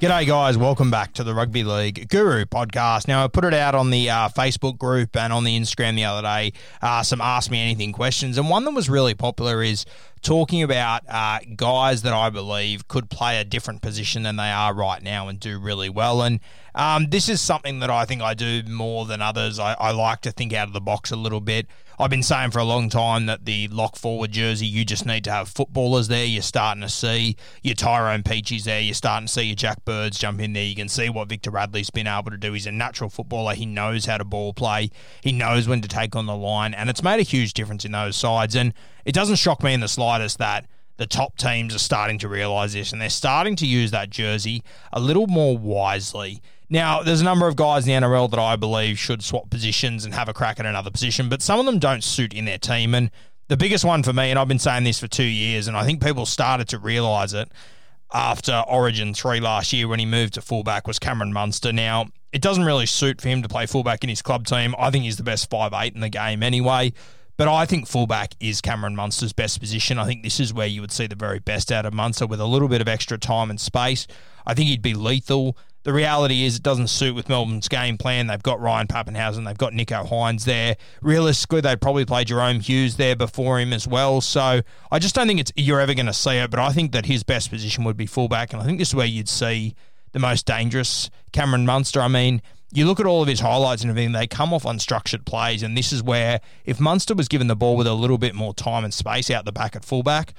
G'day, guys. Welcome back to the Rugby League Guru podcast. Now, I put it out on the uh, Facebook group and on the Instagram the other day, uh, some Ask Me Anything questions. And one that was really popular is talking about uh, guys that I believe could play a different position than they are right now and do really well. And um, this is something that I think I do more than others. I, I like to think out of the box a little bit. I've been saying for a long time that the lock forward jersey, you just need to have footballers there. You're starting to see your Tyrone Peacheys there. You're starting to see your Jack Birds jump in there. You can see what Victor Radley's been able to do. He's a natural footballer. He knows how to ball play. He knows when to take on the line. And it's made a huge difference in those sides. And it doesn't shock me in the slightest that the top teams are starting to realise this and they're starting to use that jersey a little more wisely. Now, there's a number of guys in the NRL that I believe should swap positions and have a crack at another position, but some of them don't suit in their team. And the biggest one for me, and I've been saying this for two years, and I think people started to realise it after Origin 3 last year when he moved to fullback, was Cameron Munster. Now, it doesn't really suit for him to play fullback in his club team. I think he's the best five eight in the game anyway. But I think fullback is Cameron Munster's best position. I think this is where you would see the very best out of Munster with a little bit of extra time and space. I think he'd be lethal. The reality is it doesn't suit with Melbourne's game plan. They've got Ryan Papenhuyzen, they've got Nicho Hynes there. Realistically, they'd probably play Jahrome Hughes there before him as well. So I just don't think it's you're ever going to see it. But I think that his best position would be fullback, and I think this is where you'd see the most dangerous Cameron Munster. I mean, you look at all of his highlights and everything, they come off unstructured plays. And this is where, if Munster was given the ball with a little bit more time and space out the back at fullback,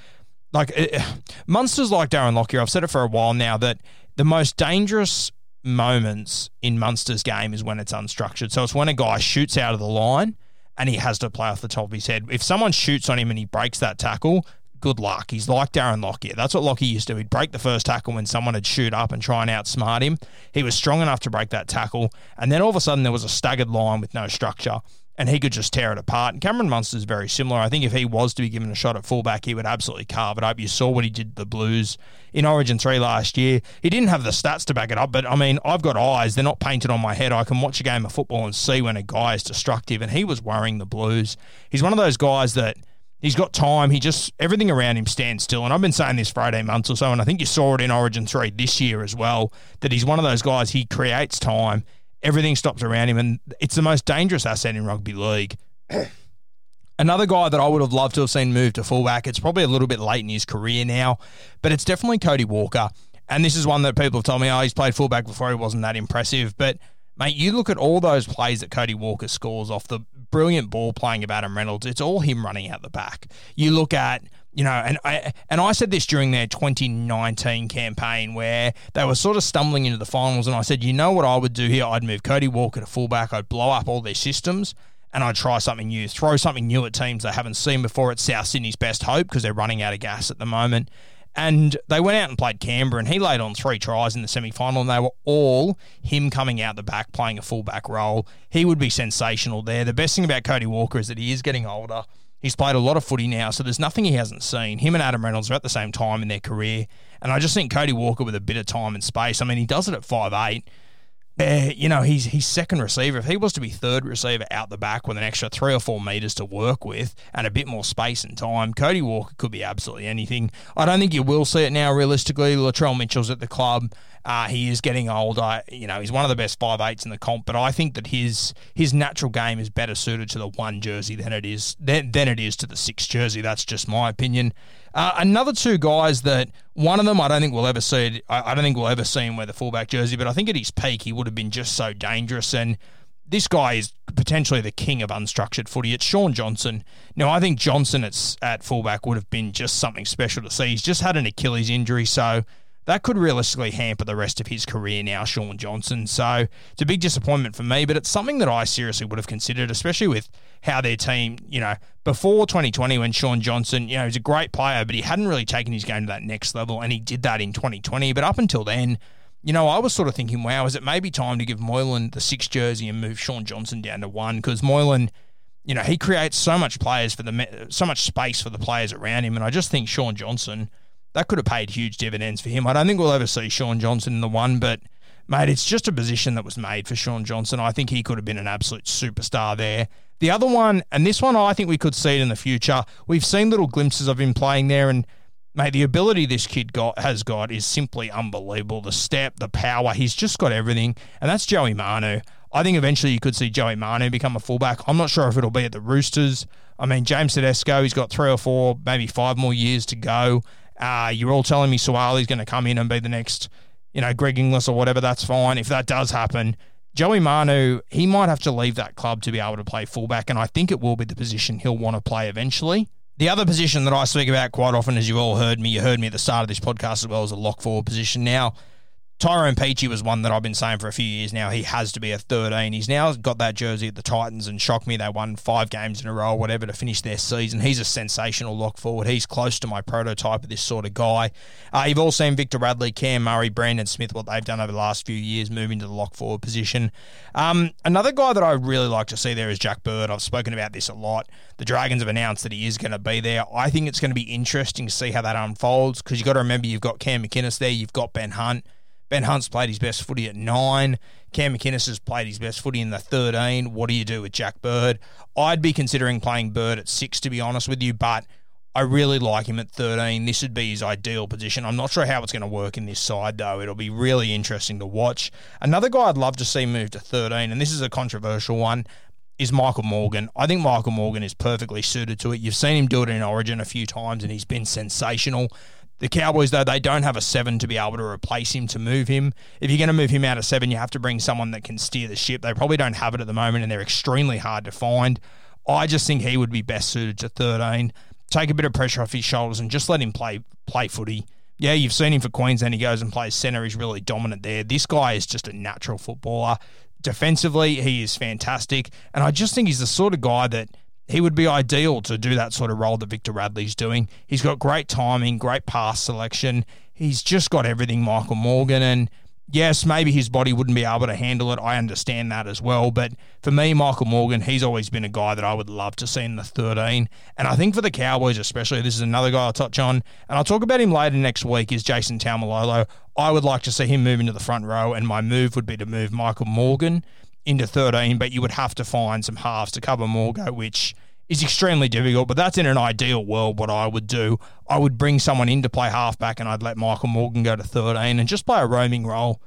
like it, Munster's like Darren Lockyer. I've said it for a while now that the most dangerous moments in Munster's game is when it's unstructured. So it's when a guy shoots out of the line and he has to play off the top of his head. If someone shoots on him and he breaks that tackle, good luck. He's like Darren Lockyer. That's what Lockyer used to do. He'd break the first tackle when someone had shoot up and try and outsmart him. He was strong enough to break that tackle. And then all of a sudden there was a staggered line with no structure and he could just tear it apart. And Cameron Munster's very similar. I think if he was to be given a shot at fullback, he would absolutely carve it up. You saw what he did to the Blues in Origin 3 last year. He didn't have the stats to back it up, but I mean, I've got eyes. They're not painted on my head. I can watch a game of football and see when a guy is destructive, and he was worrying the Blues. He's one of those guys that He's got time. He just everything around him stands still. And I've been saying this for 18 months or so, and I think you saw it in Origin 3 this year as well, that he's one of those guys, he creates time. Everything stops around him, and it's the most dangerous asset in rugby league. Another guy that I would have loved to have seen move to fullback, it's probably a little bit late in his career now, but it's definitely Cody Walker. And this is one that people have told me, oh, he's played fullback before, he wasn't that impressive. But, mate, you look at all those plays that Cody Walker scores off the brilliant ball playing of Adam Reynolds, it's all him running out the back. You look at you know, and I and I said this during their 2019 campaign where they were sort of stumbling into the finals, and I said, you know what I would do here? I'd move Cody Walker to fullback, I'd blow up all their systems, and I'd try something new, throw something new at teams they haven't seen before. It's South Sydney's best hope because they're running out of gas at the moment. And they went out and played Canberra, and he laid on three tries in the semi final, and they were all him coming out the back, playing a fullback role. He would be sensational there. The best thing about Cody Walker is that he is getting older. He's played a lot of footy now, so there's nothing he hasn't seen. Him and Adam Reynolds are at the same time in their career, and I just think Cody Walker with a bit of time and space. I mean, he does it at five eight uh, you know, he's he's second receiver. If he was to be third receiver out the back with an extra three or four meters to work with and a bit more space and time, Cody Walker could be absolutely anything. I don't think you will see it now. Realistically, Latrell Mitchell's at the club. Uh, he is getting older. You know, he's one of the best five eights in the comp, but I think that his his natural game is better suited to the one jersey than it is than, than it is to the six jersey. That's just my opinion. Uh, another two guys that one of them I don't think we'll ever see. I, I don't think we'll ever see him wear the fullback jersey, but I think at his peak he would have been just so dangerous and this guy is potentially the king of unstructured footy. It's Shaun Johnson. Now, I think Johnson at, at fullback would have been just something special to see. He's just had an Achilles injury, so that could realistically hamper the rest of his career now, Shaun Johnson. So it's a big disappointment for me, but it's something that I seriously would have considered, especially with how their team, you know, before 2020 when Shaun Johnson, you know, he's a great player, but he hadn't really taken his game to that next level, and he did that in 2020. But up until then, you know, I was sort of thinking, wow, is it maybe time to give Moylan the six jersey and move Shaun Johnson down to one? Because Moylan, you know, he creates so much players for the so much space for the players around him, and I just think Shaun Johnson that could have paid huge dividends for him. I don't think we'll ever see Shaun Johnson in the one, but mate, it's just a position that was made for Shaun Johnson. I think he could have been an absolute superstar there. The other one, and this one, I think we could see it in the future. We've seen little glimpses of him playing there, and mate, the ability this kid got has got is simply unbelievable. The step, the power, he's just got everything, and that's Joey Manu. I think eventually you could see Joey Manu become a fullback. I'm not sure if it'll be at the Roosters. I mean, James Tedesco, he's got three or four, maybe five more years to go. Uh, you're all telling me Suaalii's going to come in and be the next, you know, Greg Inglis or whatever. That's fine. If that does happen, Joey Manu, he might have to leave that club to be able to play fullback, and I think it will be the position he'll want to play eventually. The other position that I speak about quite often, as you all heard me, you heard me at the start of this podcast as well, as a lock forward position. Now, Tyrone Peachey was one that I've been saying for a few years now. He has to be a 13. He's now got that jersey at the Titans and shocked me. They won five games in a row or whatever to finish their season. He's a sensational lock forward. He's close to my prototype of this sort of guy. Uh, you've all seen Victor Radley, Cam Murray, Brandon Smith, what they've done over the last few years, moving to the lock forward position. Um, another guy that I really like to see there is Jack Bird. I've spoken about this a lot. The Dragons have announced that he is going to be there. I think it's going to be interesting to see how that unfolds because you've got to remember you've got Cam McInnes there, you've got Ben Hunt. Ben Hunt's played his best footy at nine. Cam McInnes has played his best footy in the 13. What do you do with Jack Bird? I'd be considering playing Bird at six, to be honest with you, but I really like him at 13. This would be his ideal position. I'm not sure how it's going to work in this side, though. It'll be really interesting to watch. Another guy I'd love to see move to 13, and this is a controversial one, is Michael Morgan. I think Michael Morgan is perfectly suited to it. You've seen him do it in Origin a few times, and he's been sensational. The Cowboys, though, they don't have a seven to be able to replace him to move him. If you're going to move him out of seven, you have to bring someone that can steer the ship. They probably don't have it at the moment, and they're extremely hard to find. I just think he would be best suited to 13. Take a bit of pressure off his shoulders and just let him play play footy. Yeah, you've seen him for Queensland. He goes and plays centre. He's really dominant there. This guy is just a natural footballer. Defensively, he is fantastic. And I just think he's the sort of guy that – he would be ideal to do that sort of role that Victor Radley's doing. He's got great timing, great pass selection. He's just got everything Michael Morgan. And yes, maybe his body wouldn't be able to handle it. I understand that as well. But for me, Michael Morgan, he's always been a guy that I would love to see in the 13. And I think for the Cowboys, especially, this is another guy I'll touch on. And I'll talk about him later next week, is Jason Taumalolo. I would like to see him move into the front row. And my move would be to move Michael Morgan into 13, but you would have to find some halves to cover Morgo, which is extremely difficult. But that's in an ideal world what I would do. I would bring someone in to play halfback and I'd let Michael Morgan go to 13 and just play a roaming role.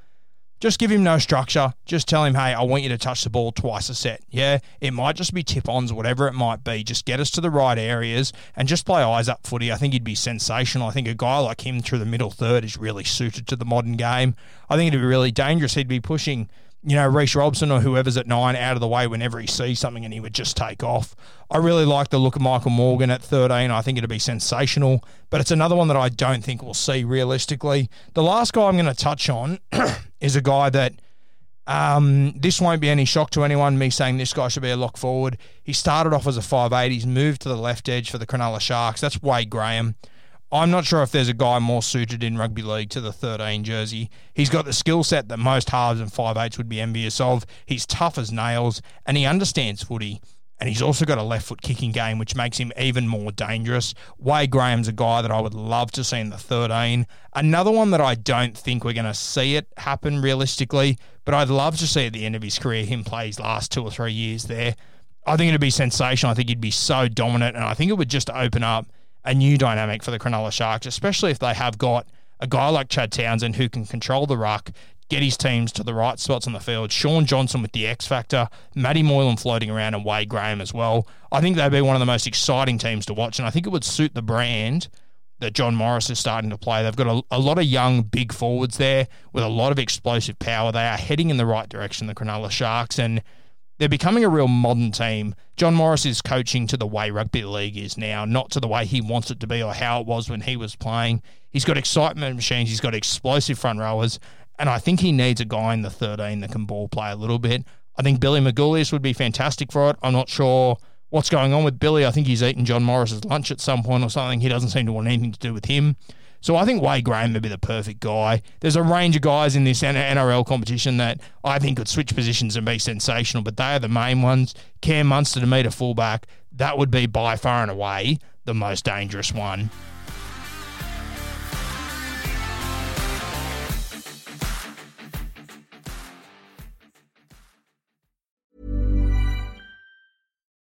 Just give him no structure. Just tell him, hey, I want you to touch the ball twice a set. Yeah, it might just be tip ons, whatever it might be. Just get us to the right areas and just play eyes up footy. I think he'd be sensational. I think a guy like him through the middle third is really suited to the modern game. I think it'd be really dangerous. He'd be pushing you know, Reece Robson or whoever's at nine out of the way whenever he sees something and he would just take off. I really like the look of Michael Morgan at 13. I think it'd be sensational, but it's another one that I don't think we'll see realistically. The last guy I'm going to touch on is a guy that Um, this won't be any shock to anyone, me saying this guy should be a lock forward. He started off as a 5'8. He's moved to the left edge for the Cronulla Sharks. That's Wade Graham. I'm not sure if there's a guy more suited in rugby league to the 13 jersey. He's got the skill set that most halves and 5'8s would be envious of. He's tough as nails and he understands footy. And he's also got a left foot kicking game, which makes him even more dangerous. Wade Graham's a guy that I would love to see in the 13. Another one that I don't think we're going to see it happen realistically, but I'd love to see at the end of his career him play his last two or three years there. I think it'd be sensational. I think he'd be so dominant, and I think it would just open up a new dynamic for the Cronulla Sharks, especially if they have got a guy like Chad Townsend who can control the ruck, get his teams to the right spots on the field. Shaun Johnson with the X factor, Matty Moylan floating around, and Wade Graham as well. I think they'd be one of the most exciting teams to watch, and I think it would suit the brand that John Morris is starting to play. They've got a, a lot of young, big forwards there with a lot of explosive power. They are heading in the right direction, the Cronulla Sharks, and they're becoming a real modern team. John Morris is coaching to the way rugby league is now, not to the way he wants it to be or how it was when he was playing. He's got excitement machines, he's got explosive front rowers, and I think he needs a guy in the 13 that can ball play a little bit. I think Billy Magoulias would be fantastic for it. I'm not sure what's going on with Billy. I think he's eaten John Morris's lunch at some point or something. He doesn't seem to want anything to do with him. So I think Wade Graham would be the perfect guy. There's a range of guys in this NRL competition that I think could switch positions and be sensational, but they are the main ones. Cam Munster to meet a fullback, that would be by far and away the most dangerous one.